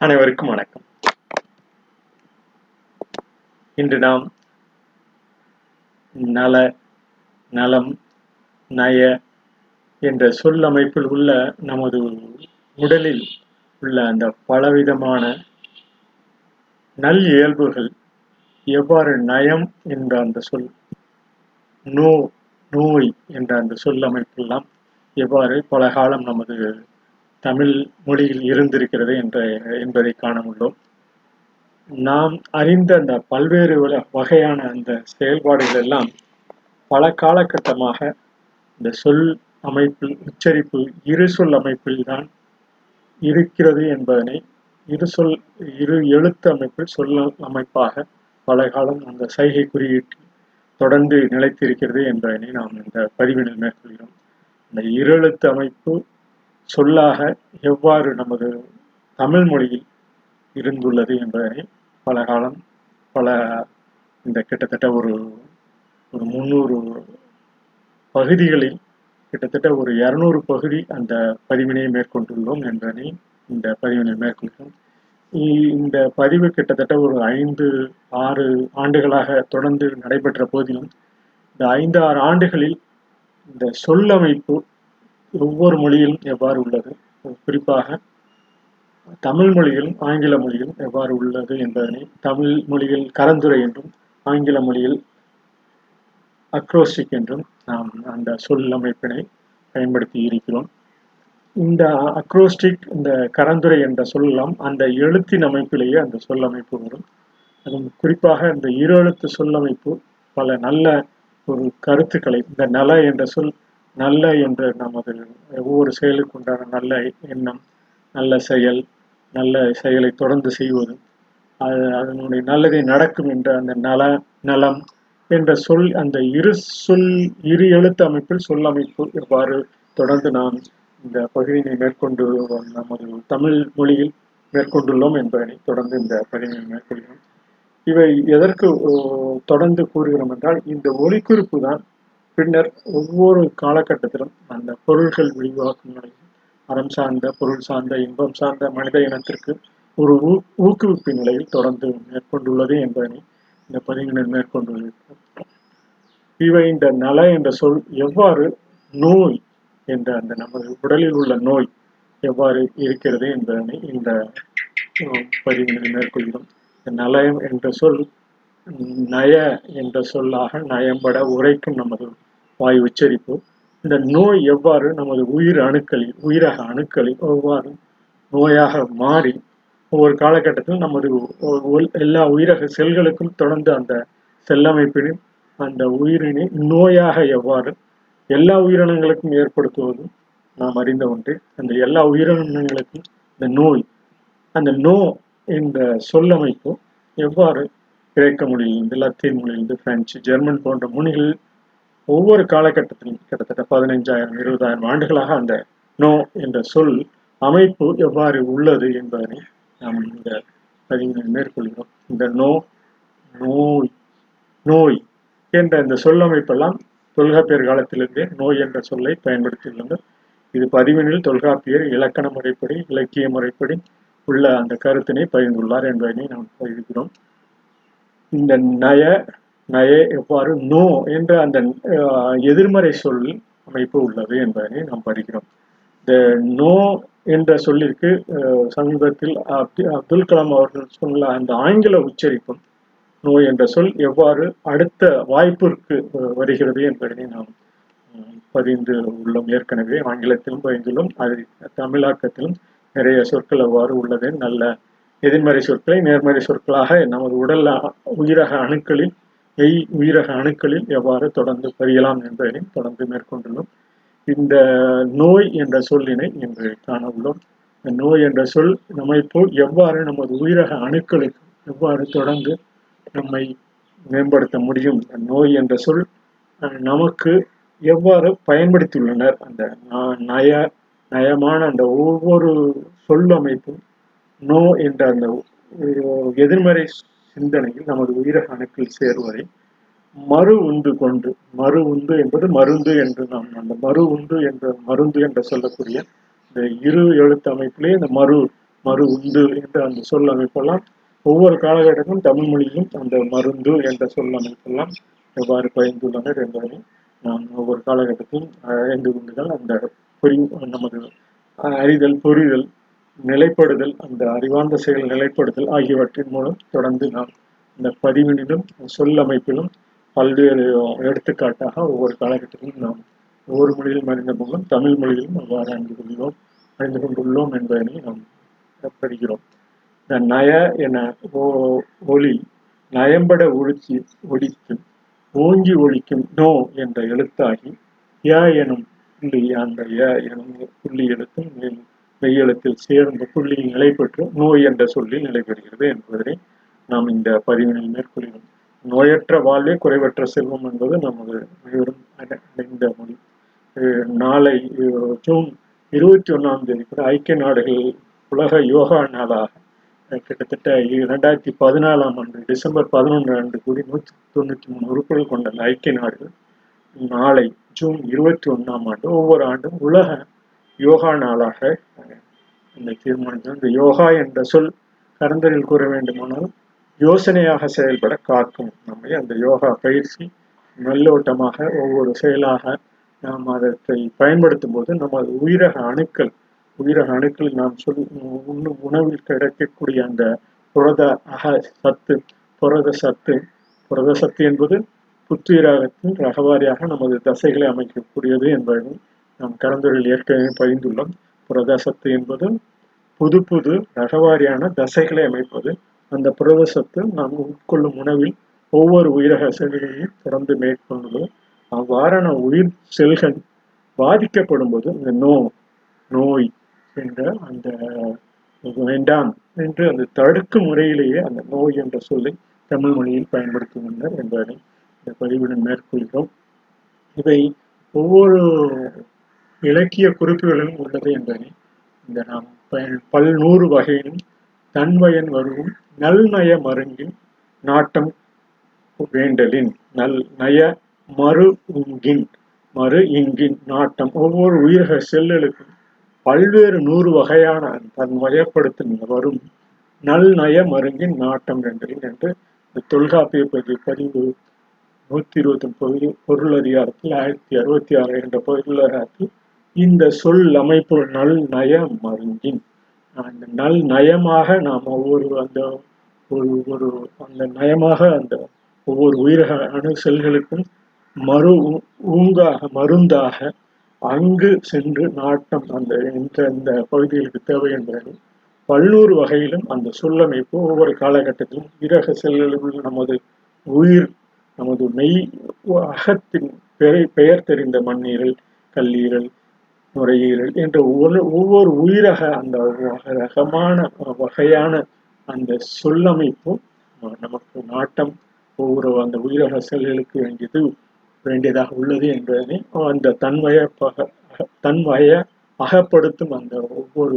அனைவருக்கும் வணக்கம். இன்று நாம் நல நலம் நய என்ற சொல்லமைப்பில் உள்ள நமது உடலில் உள்ள அந்த பலவிதமான நல் இயல்புகள் எவ்வாறு நயம் என்ற அந்த சொல் நோ நோய் என்ற அந்த சொல்லமைப்பெல்லாம் எவ்வாறு பல காலம் நமது தமிழ் மொழியில் இருந்திருக்கிறது என்ற என்பதை காண உள்ளோம் நாம் அறிந்த அந்த பல்வேறு வகையான அந்த செயல்பாடுகள் எல்லாம் பல காலகட்டமாக இந்த சொல் அமைப்பில் உச்சரிப்பு இரு சொல் அமைப்பில் தான் இருக்கிறது என்பதனை இரு சொல் இரு எழுத்து அமைப்பில் சொல் அமைப்பாக பல காலம் அந்த சைகை குறியீட்டில் தொடர்ந்து நிலைத்திருக்கிறது என்பதனை நாம் இந்த பதிவினில் மேற்கொள்கிறோம். இந்த இரு எழுத்து அமைப்பு சொல்லாக எவ்வாறு நமது தமிழ் மொழியில் இருந்துள்ளது என்பதனை பல காலம் பல இந்த கிட்டத்தட்ட ஒரு ஒரு முந்நூறு பகுதிகளில் கிட்டத்தட்ட ஒரு இரநூறு பகுதி அந்த பதிவினை மேற்கொண்டுள்ளோம் என்பதனை இந்த பதிவினை மேற்கொள்கிறோம். இ- இந்த பதிவு கிட்டத்தட்ட ஒரு ஐந்து ஆறு ஆண்டுகளாக தொடர்ந்து நடைபெற்ற போதிலும் இந்த ஐந்து ஆறு ஆண்டுகளில் இந்த சொல்லமைப்பு ஒவ்வொரு மொழியிலும் எவ்வாறு உள்ளது? குறிப்பாக தமிழ் மொழியிலும் ஆங்கில மொழியிலும் எவ்வாறு உள்ளது என்பதனை தமிழ் மொழியில் கலந்துரை என்றும் ஆங்கில மொழியில் அக்ரோஸ்டிக் என்றும் நாம் அந்த சொல் அமைப்பினை பயன்படுத்தி இருக்கிறோம். இந்த அக்ரோஸ்டிக் இந்த கரந்துரை என்ற சொல்லலாம் அந்த எழுத்தின் அமைப்பிலேயே அந்த சொல்லமைப்பு வரும். அதுவும் குறிப்பாக இந்த இரு எழுத்து சொல்லமைப்பு பல நல்ல ஒரு கருத்துக்களை இந்த நல என்ற சொல் நல்ல என்ற நமது ஒவ்வொரு செயலுக்கு உண்டான நல்ல எண்ணம் நல்ல செயல் நல்ல செயலை தொடர்ந்து செய்வது அது அதனுடைய நல்லதை நடக்கும் என்ற அந்த நல நலம் என்ற சொல் அந்த இரு சொல் இரு எழுத்து அமைப்பில் சொல்லமைப்பு இவ்வாறு தொடர்ந்து நாம் இந்த பகுதியினை மேற்கொண்டு நமது தமிழ் மொழியில் மேற்கொண்டுள்ளோம் என்பதனை தொடர்ந்து இந்த பகுதியை மேற்கொள்கிறோம். இவை எதற்கு ஓ, தொடர்ந்து கூறுகிறோம் என்றால் இந்த ஒலிக்குறிப்பு தான் பின்னர் ஒவ்வொரு காலகட்டத்திலும் அந்த பொருள்கள் விரிவாக்கும் நிலையில் அறம் சார்ந்த பொருள் சார்ந்த இன்பம் சார்ந்த மனித இனத்திற்கு ஒரு ஊ ஊக்குவிப்பு நிலையில் தொடர்ந்து மேற்கொண்டுள்ளது என்பதனை இந்த பதிவினர் மேற்கொண்டுள்ளது இவை இந்த நல என்ற சொல் எவ்வாறு நோய் என்ற அந்த நமது உடலில் உள்ள நோய் எவ்வாறு இருக்கிறது என்பதனை இந்த பதிவினர் பதிவினை மேற்கொள்கிறோம். இந்த நலயம் என்ற சொல் நய என்ற சொல்லாக நயம்பட உரைக்கும் நமது வாய் உச்சரிப்பு. இந்த நோய் எவ்வாறு நமது உயிர் அணுக்களில் உயிரக அணுக்களில் எவ்வாறு நோயாக மாறி ஒவ்வொரு காலகட்டத்தில் நமது எல்லா உயிரக செல்களுக்கும் தொடர்ந்து அந்த செல்லமைப்பினும் அந்த உயிரினை நோயாக எவ்வாறு எல்லா உயிரினங்களுக்கும் ஏற்படுத்துவதும் நாம் அறிந்த ஒன்று. அந்த எல்லா உயிரினங்களுக்கும் இந்த நோய் அந்த நோ என்ற சொல்லமைப்பு எவ்வாறு கிரேக்க மொழியிலிருந்து லத்தீன் மொழியிலிருந்து பிரெஞ்சு ஜெர்மன் போன்ற மொழிகள் ஒவ்வொரு காலகட்டத்திலும் கிட்டத்தட்ட பதினைஞ்சாயிரம் இருபதாயிரம் ஆண்டுகளாக அந்த நோ என்ற சொல் அமைப்பு எவ்வாறு உள்ளது என்பதனை நாம் இந்த பதிவினை மேற்கொள்கிறோம். இந்த நோ நோய் நோய் என்ற இந்த சொல்லமைப்பெல்லாம் தொல்காப்பியர் காலத்திலிருந்தே நோய் என்ற சொல்லை பயன்படுத்தியுள்ளனர். இது பதிவினில் தொல்காப்பியர் இலக்கண முறைப்படி இலக்கிய முறைப்படி உள்ள அந்த கருத்தினை பகிர்ந்துள்ளார் என்பதனை நாம் பதிவிக்கிறோம் இந்த நய நய எவ்வாறு நோ என்ற அந்த எதிர்மறை சொல் அமைப்பு உள்ளது என்பதனை நாம் படிக்கிறோம். இந்த நோ என்ற சொல்லிற்கு சமீபத்தில் அப்து அப்துல் கலாம் அவர்கள் சொன்ன அந்த ஆங்கில உச்சரிப்பும் நோய் என்ற சொல் எவ்வாறு அடுத்த வாய்ப்பிற்கு வருகிறது என்பதனை நாம் பதிந்து உள்ளோம். ஏற்கனவே ஆங்கிலத்திலும் பதிந்துள்ளோம். அது தமிழாக்கத்திலும் நிறைய சொற்கள் எவ்வாறு உள்ளது. நல்ல எதிர்மறை சொற்களை நேர்மறை சொற்களாக நமது உடல் உயிரக அணுக்களில் எய் உயிரக அணுக்களில் எவ்வாறு தொடர்ந்து பதியலாம் என்பதையும் தொடர்ந்து மேற்கொண்டுள்ளோம். இந்த நோய் என்ற சொல்லினை இன்று காண உள்ளோம் இந்த நோய் என்ற சொல் அமைப்பு எவ்வாறு நமது உயிரக அணுக்களுக்கு எவ்வாறு தொடர்ந்து நம்மை மேம்படுத்த முடியும்? இந்த நோய் என்ற சொல் நமக்கு எவ்வாறு பயன்படுத்தியுள்ளனர்? அந்த நய நயமான அந்த ஒவ்வொரு சொல் அமைப்பும் நோ என்ற அந்த எதிர்மறை சிந்தனையில் நமது உயிரக அணுக்கள் சேருவதை மறு உந்து கொண்டு மறு உந்து என்பது மருந்து என்று நாம் அந்த மறு உந்து என்ற மருந்து என்று சொல்லக்கூடிய இந்த இரு எழுத்து அமைப்பிலே இந்த மறு மறு உண்டு என்ற அந்த சொல் அமைப்பெல்லாம் ஒவ்வொரு காலகட்டத்திலும் தமிழ் மொழியிலும் அந்த மருந்து என்ற சொல் அமைப்பெல்லாம் எவ்வாறு பயந்துள்ளனர் என்பதை நாம் ஒவ்வொரு காலகட்டத்திலும் அறிந்து கொண்டுதான் அந்த புரி நமது அறிதல் புரிதல் நிலைப்படுதல் அந்த அறிவார்ந்த செயல் நிலைப்படுதல் ஆகியவற்றின் மூலம் தொடர்ந்து நாம் இந்த பதிவினிலும் சொல் அமைப்பிலும் பல்வேறு எடுத்துக்காட்டாக ஒவ்வொரு காலகட்டத்திலும் நாம் ஒவ்வொரு மொழியிலும் அறிந்த போதும் தமிழ் மொழியிலும் அவ்வாறு அறிந்து கொள்கிறோம் அறிந்து கொண்டுள்ளோம் என்பதனை நாம் படுகிறோம் இந்த நய என ஒளி நயம்பட ஒழிச்சி ஒடித்து ஓங்கி ஒழிக்கும் நோ என்ற எழுத்தாகி ய எனும் புள்ளி அந்த ய எனும் புள்ளி எழுத்தும் மெய்யெழுத்தில் சேர்ந்த புள்ளியில் நிலை பெற்று நோய் என்ற சொல்லில் நிலை பெறுகிறது என்பதனை நாம் இந்த பதிவினில் மேற்கொள்கிறோம். நோயற்ற வாழ்வே குறைவற்ற செல்வம் என்பது நமது அனைவரும் அடைந்த மொழி. நாளை ஜூன் இருபத்தி ஒன்றாம் தேதி கூட ஐக்கிய நாடுகள் உலக யோகா நாளாக கிட்டத்தட்ட இரண்டாயிரத்தி பதினாலாம் ஆண்டு டிசம்பர் பதினொன்று ஆண்டு கூடி நூற்றி தொண்ணூற்றி மூணு உறுப்புகள் கொண்ட ஐக்கிய நாடுகள் நாளை ஜூன் இருபத்தி ஒன்றாம் ஆண்டு ஒவ்வொரு ஆண்டும் உலக யோகா நாளாக இந்த தீர்மானித்தோம். இந்த யோகா என்ற சொல் கரந்தரில் கூற வேண்டுமானால் யோசனையாக செயல்பட காக்கும். நம்மை அந்த யோகா பயிற்சி நல்லோட்டமாக ஒவ்வொரு செயலாக நாம் அதை பயன்படுத்தும் போது நமது உயிரக அணுக்கள் உயிரக அணுக்கள் நாம் சொல் உண்ணும் உணவில் கிடைக்கக்கூடிய அந்த புரத அக சத்து புரத சத்து புரத சத்து என்பது புத்துயிராகத்தின் ரகவாரியாக நமது தசைகளை அமைக்கக்கூடியது என்பதும் நாம் கலந்துரையில் ஏற்கனவே பகிர்ந்துள்ளோம் புரதசத்து என்பது புது புது ரகவாரியான தசைகளை அமைப்பது. அந்த புரதசத்து நாம் உட்கொள்ளும் உணவில் ஒவ்வொரு உயிரக செல்களையும் தொடர்ந்து மேற்கொண்டு அவ்வாறான உயிர் செல்கள் பாதிக்கப்படும் போது இந்த நோ நோய் என்ற அந்த வேண்டாம் என்று அந்த தடுக்கும் முறையிலேயே அந்த நோய் என்ற சொல்லை தமிழ் மொழியில் பயன்படுத்துகின்றனர் என்பதை இந்த பதிவுடன் மேற்கொள்கிறோம். இவை ஒவ்வொரு இலக்கிய குறிப்புகளிலும் உள்ளது என்பதை இந்த நாம் பல்நூறு வகையிலும் தன்வயன் வருவும் நல்நய மருங்கின் நாட்டம் வேண்டலின் நல் நய மறு உங்கின் மறு இங்கின் நாட்டம் ஒவ்வொரு உயிரக செல்லுக்கும் பல்வேறு நூறு வகையான தன் வயப்படுத்தும் வரும் நல் நய மருங்கின் நாட்டம் வேண்டலின் என்று இந்த தொல்காப்பிய பகுதி பதிவு நூத்தி இருபத்தி பகுதி பொருள் ஆயிரத்தி அறுபத்தி ஆறு என்ற பொருள் இந்த சொல் அமைப்பு நல் நய மருங்கின். அந்த நல் நயமாக நாம் ஒவ்வொரு அந்த ஒரு ஒரு அந்த நயமாக அந்த ஒவ்வொரு உயிரக அணு செல்களுக்கும் மறு ஊங்காக மருந்தாக அங்கு சென்று நாட்டம் அந்த இந்த இந்த பகுதிகளுக்கு தேவை என்பதை பல்நூறு வகையிலும் அந்த சொல்லமைப்பு ஒவ்வொரு காலகட்டத்திலும் இரக செல்களில் நமது உயிர் நமது மெய் அகத்தின் பெயர் பெயர் தெரிந்த மண்ணீரல் கல்லீரல் நுரையீரல் என்று ஒவ்வொரு உயிரக அந்த ரகமான வகையான அந்த சொல்லமைப்பும் நமக்கு நாட்டம் ஒவ்வொரு அந்த உயிரக செல்களுக்கு வேண்டியது வேண்டியதாக உள்ளது என்பதனை அந்த தன்வய தன்மய அகப்படுத்தும் அந்த ஒவ்வொரு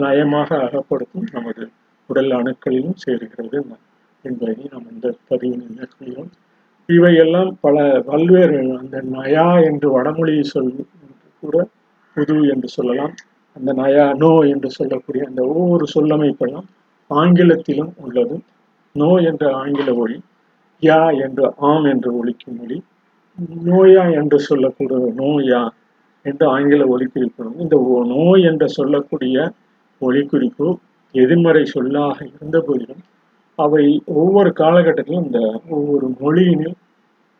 நயமாக அகப்படுத்தும் நமது உடல் அணுக்களிலும் சேர்கிறது என்பதை நாம் இந்த பதிவில் மேற்கொள்கிறோம் இவையெல்லாம் பல பல்வேறு அந்த நயா என்று வடமொழி சொல் கூட புது என்று சொல்லலாம். அந்த நயா நோ என்று சொல்லக்கூடிய அந்த ஒவ்வொரு சொல்லமைப்பெல்லாம் ஆங்கிலத்திலும் உள்ளது. நோ என்ற ஆங்கில ஒளி யா என்று ஆம் என்று ஒழிக்கும் மொழி நோயா என்று சொல்லக்கூடிய நோயா என்று ஆங்கில ஒலிக்குறிப்பு. இந்த நோய் என்று சொல்லக்கூடிய ஒலிக்குறிப்பு எதிர்மறை சொல்லாக இருந்த போதிலும் அவை ஒவ்வொரு காலகட்டத்திலும் இந்த ஒவ்வொரு மொழியினில்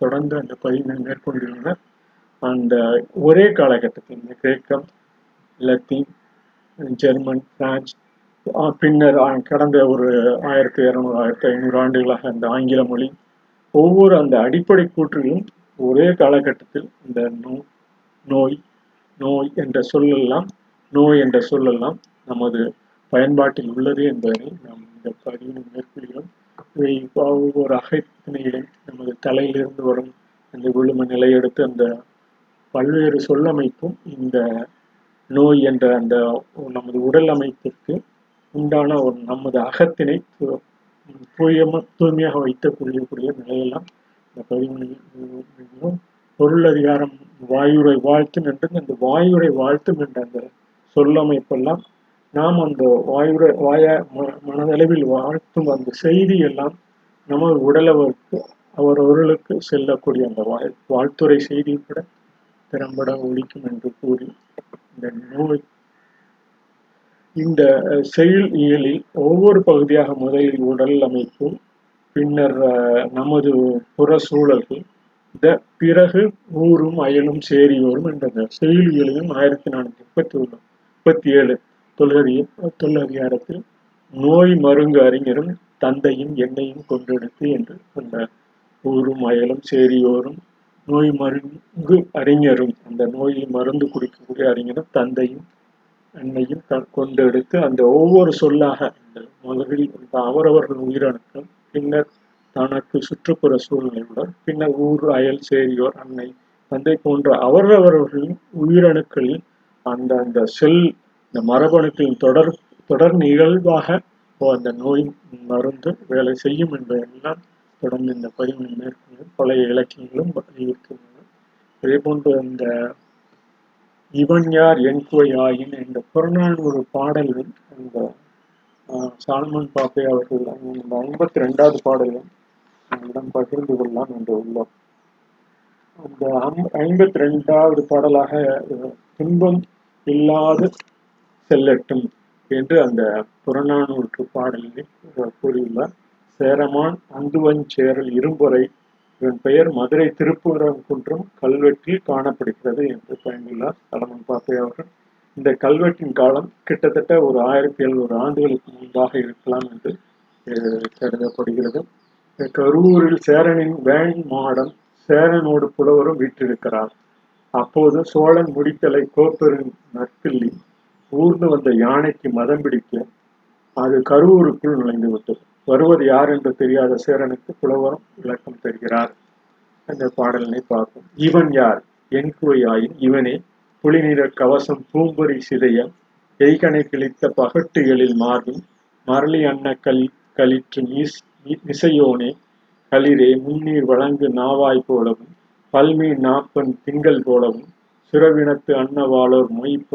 தொடர்ந்து அந்த பதிவினை மேற்கொண்டுள்ளனர் அந்த uh, ஒரே காலகட்டத்தில் இந்த கிரேக்கம் லத்தீன் ஜெர்மன் பிரான்ஸ் பின்னர் கடந்த ஒரு ஆயிரத்தி இரநூறு ஆயிரத்தி ஐநூறு ஆண்டுகளாக அந்த ஆங்கில மொழி ஒவ்வொரு அந்த அடிப்படை கூற்றுகளும் ஒரே காலகட்டத்தில் இந்த நோ நோய் நோய் என்ற சொல்லெல்லாம் நோய் என்ற சொல்லெல்லாம் நமது பயன்பாட்டில் உள்ளது என்பதனை நாம் இந்த பதிவினை மேற்கொள்கிறோம் இவை ஒவ்வொரு அகைத்தினையிலும் நமது தலையிலிருந்து வரும் அந்த விழும நிலையெடுத்து அந்த பல்வேறு சொல்லமைப்பும் இந்த நோய் என்ற அந்த நமது உடல் அமைப்பிற்கு உண்டான ஒரு நமது அகத்தினை தூயமாக தூய்மையாக வைக்கக்கூடிய நிலையெல்லாம் இந்த பதிவு பொருள் அதிகாரம் வாயுரை வாழ்த்தும் என்று அந்த வாயுரை வாழ்த்தும் என்ற அந்த சொல்லமைப்பெல்லாம் நாம் அந்த வாயுரை வாய மனதளவில் வாழ்த்தும் அந்த செய்தி எல்லாம் நமது உடலவருக்கு அவரவர்களுக்கு செல்லக்கூடிய அந்த வாழ் வாழ்த்துறை செய்தி கூட திறம்பட ஒழிக்கும் என்று கூறி இந்த நூல் இந்த செயல் இயலில் ஒவ்வொரு பகுதியாக முதலில் உடல் அமைப்பு பின்னர் நமது புற சூழல்கள் இந்த பிறகு ஊரும் அயலும் சேரி வரும் என்ற செயலியலையும் ஆயிரத்தி நானூற்றி முப்பத்தி ஒன்று முப்பத்தி ஏழு தொல்லதிய தொல்லதிகாரத்தில் நோய் மருங்கு அறிஞரும் தந்தையும் எண்ணையும் கொண்டெடுத்து என்று அந்த ஊரும் அயலும் சேரியோரும் நோய் மருந்து அறிஞரும் அந்த நோயை மருந்து குடிக்கக்கூடிய அறிஞரும் தந்தையும் அன்னையும் த- கொண்டெடுத்து அந்த ஒவ்வொரு சொல்லாக இந்த முதலில் இந்த அவரவர்கள் உயிரணுக்கள் பின்னர் தனக்கு சுற்றுப்புற சூழ்நிலையுடன் பின்னர் ஊர் அயல் சேரியோர் அன்னை தந்தை போன்ற அவரவர்களின் உயிரணுக்களில் அந்த அந்த செல் இந்த மரபணுக்களின் தொடர் தொடர் நிகழ்வாக அந்த நோய் மருந்து வேலை செய்யும் என்பதெல்லாம் தொடர்ந்து இந்த பதிவு மேற்கொண்டு பழைய இலக்கியங்களும் இருக்கின்றன. அதே போன்று அந்த இவன் யார் என்குவை ஆயின் என்ற புறநானூறு பாடலில் அந்த சால்மன் பாப்பே அவர்கள் அந்த ஐம்பத்தி ரெண்டாவது பாடலும் நம்மிடம் பகிர்ந்து கொள்ளலாம் என்று உள்ளோம். அந்த ஐம்பத்தி ரெண்டாவது பாடலாக துன்பம் இல்லாது செல்லட்டும் என்று அந்த புறநானூற்று பாடலில் கூறியுள்ளார். சேரமான் அந்துவன் சேரல் இரும்பொறை. இவன் பெயர் மதுரை திருப்புறங்குன்றம் கல்வெட்டில் காணப்படுகிறது என்று பயந்துள்ளார் சலமன் பாப்பை அவர்கள். இந்த கல்வெட்டின் காலம் கிட்டத்தட்ட ஒரு ஆயிரத்தி எழுநூறு ஆண்டுகளுக்கு முன்பாக இருக்கலாம் என்று கருதப்படுகிறது. கரூரில் சேரனின் வேன் மாடம் சேரனோடு புலவரும் வீற்றிருக்கிறார். அப்போது சோழன் முடித்தலை கோப்பெரும் நற்கிள்ளி ஊர்ந்து வந்த யானைக்கு மதம் பிடிக்க அது கரூருக்குள் நுழைந்து விட்டது வருவது யார் என்று தெரியாத சேரனுக்கு புலவரும் விளக்கம் தருகிறார். அந்த பாடலினை பார்ப்போம். இவன் யார்? என்குவையாயின் இவனே. புலிநீர கவசம் பூம்பொறி சிதையம் எய்கனை கிழித்த பகட்டு எழில் மார்பின் மரளி அன்ன கல் களிற்று நீஸ் இசையோனே களிரே முன்னீர் வழங்கு நாவாய் போலவும் பல்மீன் நாப்பன் திங்கள் போலவும் சுரவினத்து அன்னவாளோர் மொய்ப்ப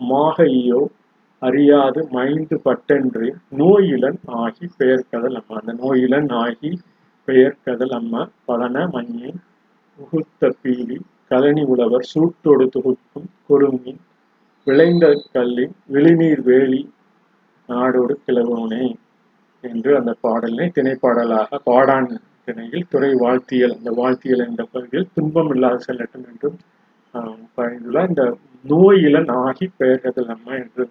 மாகையோ அறியாது மைந்து பட்டென்று நோயிலன் ஆகி பெயர் கதல் அம்மா. அந்த நோயிலன் ஆகி பெயர் கதல் அம்மா. பலன மஞ்சள் உகுத்த பீலி கலனி உழவர் சூட்டோடு தொகுக்கும் கொடுமீன் விளைந்த கல்லின் விழிநீர் வேலி நாடோடு கிளவனே என்று அந்த பாடலினை திணைப்பாடலாக பாடான் திணையில் துறை வாழ்த்தியல் அந்த வாழ்த்தியல் என்ற பகுதியில் துன்பம் இல்லாத செல்லட்டும் என்றும் பயந்துள்ள இந்த நோயிலன் ஆகி பெயர்கதல் அம்மா என்று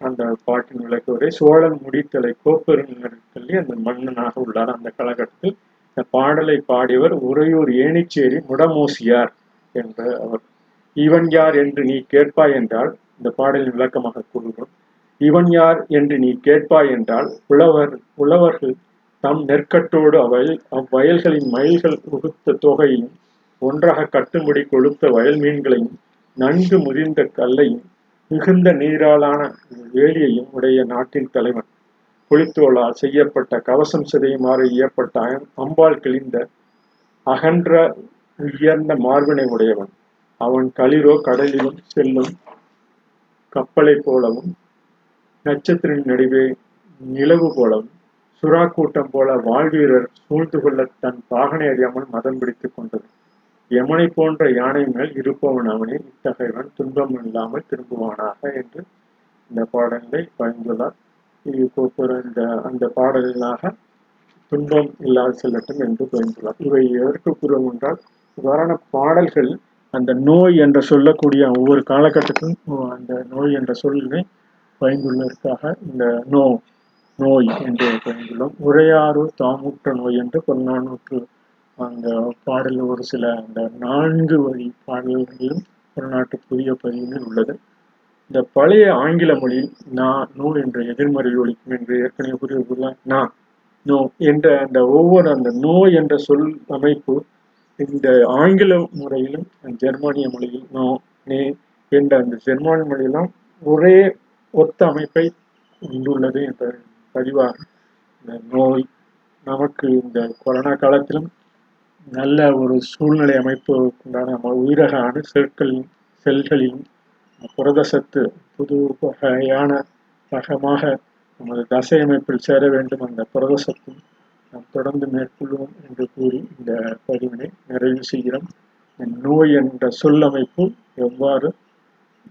அந்த பாட்டின் விளக்குவரை சோழன் முடித்தலை கோப்பெருங்கி அந்த மன்னனாக உள்ளார். அந்த காலகட்டத்தில் இந்த பாடலை பாடியவர் உறையூர் ஏனிச்சேரி முடமோசியார் என்ற அவர். இவன் யார் என்று நீ கேட்பாய் என்றால் இந்த பாடலின் விளக்கமாக கூறுகிறோம். இவன் யார் என்று நீ கேட்பாய் என்றால் உழவர் உழவர்கள் தம் நெற்கட்டோடு அவ்வயல் அவ்வயல்களின் மயில்கள் உகுத்த தொகையும் ஒன்றாக கட்டுமுடி கொழுத்த வயல் மீன்களையும் நன்கு முதிர்ந்த கல்லையும் மிகுந்த நீராலான வேலியையும் உடைய நாட்டின் தலைவன் புலித்தோளால் செய்யப்பட்ட கவசம் சிதையுமாறு இயப்பட்ட அம்பால் கிழிந்த அகன்ற உயர்ந்த மார்பினை உடையவன். அவன் களிரோ கடலிலும் செல்லும் கப்பலை போலவும் நட்சத்திரின் நடுவே நிலவு போலவும் சுறா கூட்டம் போல வாழ்வீரர் சூழ்ந்து கொள்ள தன் பாகனை அறியாமல் மதம் பிடித்துக் கொண்டது. யமனை போன்ற யானை மேல் இருப்பவன் அவனே இத்தகையவன் துன்பம் இல்லாமல் திரும்புவானாக என்று இந்த பாடலை பயந்துள்ளார் இந்த அந்த பாடலாக துன்பம் இல்லாத செல்லட்டும் என்று பயந்துள்ளார் இவை எதற்கு கூறுவோம் என்றால் இவ்வாறான பாடல்கள் அந்த நோய் என்று சொல்லக்கூடிய ஒவ்வொரு காலகட்டத்திலும் அந்த நோய் என்ற சொல்லினை பயந்துள்ளதற்காக இந்த நோ நோய் என்று பயந்துள்ளோம் உரையாறு தாமுற்ற நோய் என்று பொன்னானூற்று அந்த பாடல் ஒரு சில அந்த நான்கு வழி பாடல்களிலும் நாட்டு புதிய பதிவில் உள்ளது. இந்த பழைய ஆங்கில மொழியில் நான் நோ என்ற எதிர்மறை ஒழிக்கும் என்று ஏற்கனவே கூறியுள்ள நான் நோ என்ற அந்த ஒவ்வொரு அந்த நோ என்ற சொல் அமைப்பு இந்த ஆங்கில முறையிலும் ஜெர்மானிய மொழியில் நோ நே என்ற அந்த ஜெர்மானிய மொழியெல்லாம் ஒரே ஒத்த அமைப்பை கொண்டுள்ளது என்ற பதிவாக இந்த நோய் நமக்கு இந்த கொரோனா காலத்திலும் நல்ல ஒரு சூழ்நிலை அமைப்பு உண்டான நம்ம உயிரக அணு செல்களின் புரத சத்து புது வகையான ரகமாக நமது தசை அமைப்பில் சேர வேண்டும் அந்த புரதசத்தும் நாம் தொடர்ந்து மேற்கொள்வோம் என்று கூறி இந்த பதிவினை நிறைவு செய்கிறோம். நோய் என்ற சொல்லமைப்பு எவ்வாறு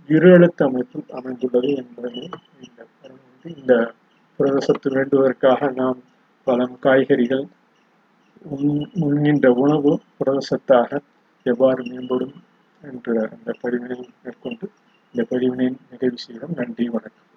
இரு அமைப்பு அமைந்துள்ளது என்பதை இந்த இந்த புரதசத்து வேண்டுவதற்காக நாம் பழம் காய்கறிகள் உண்கின்ற உணவு புரதசத்தாக எவ்வாறு மேம்படும் என்ற அந்த பதிவினை மேற்கொண்டு இந்த பதிவினை நிறைவு செய்கிறோம். நன்றி வணக்கம்.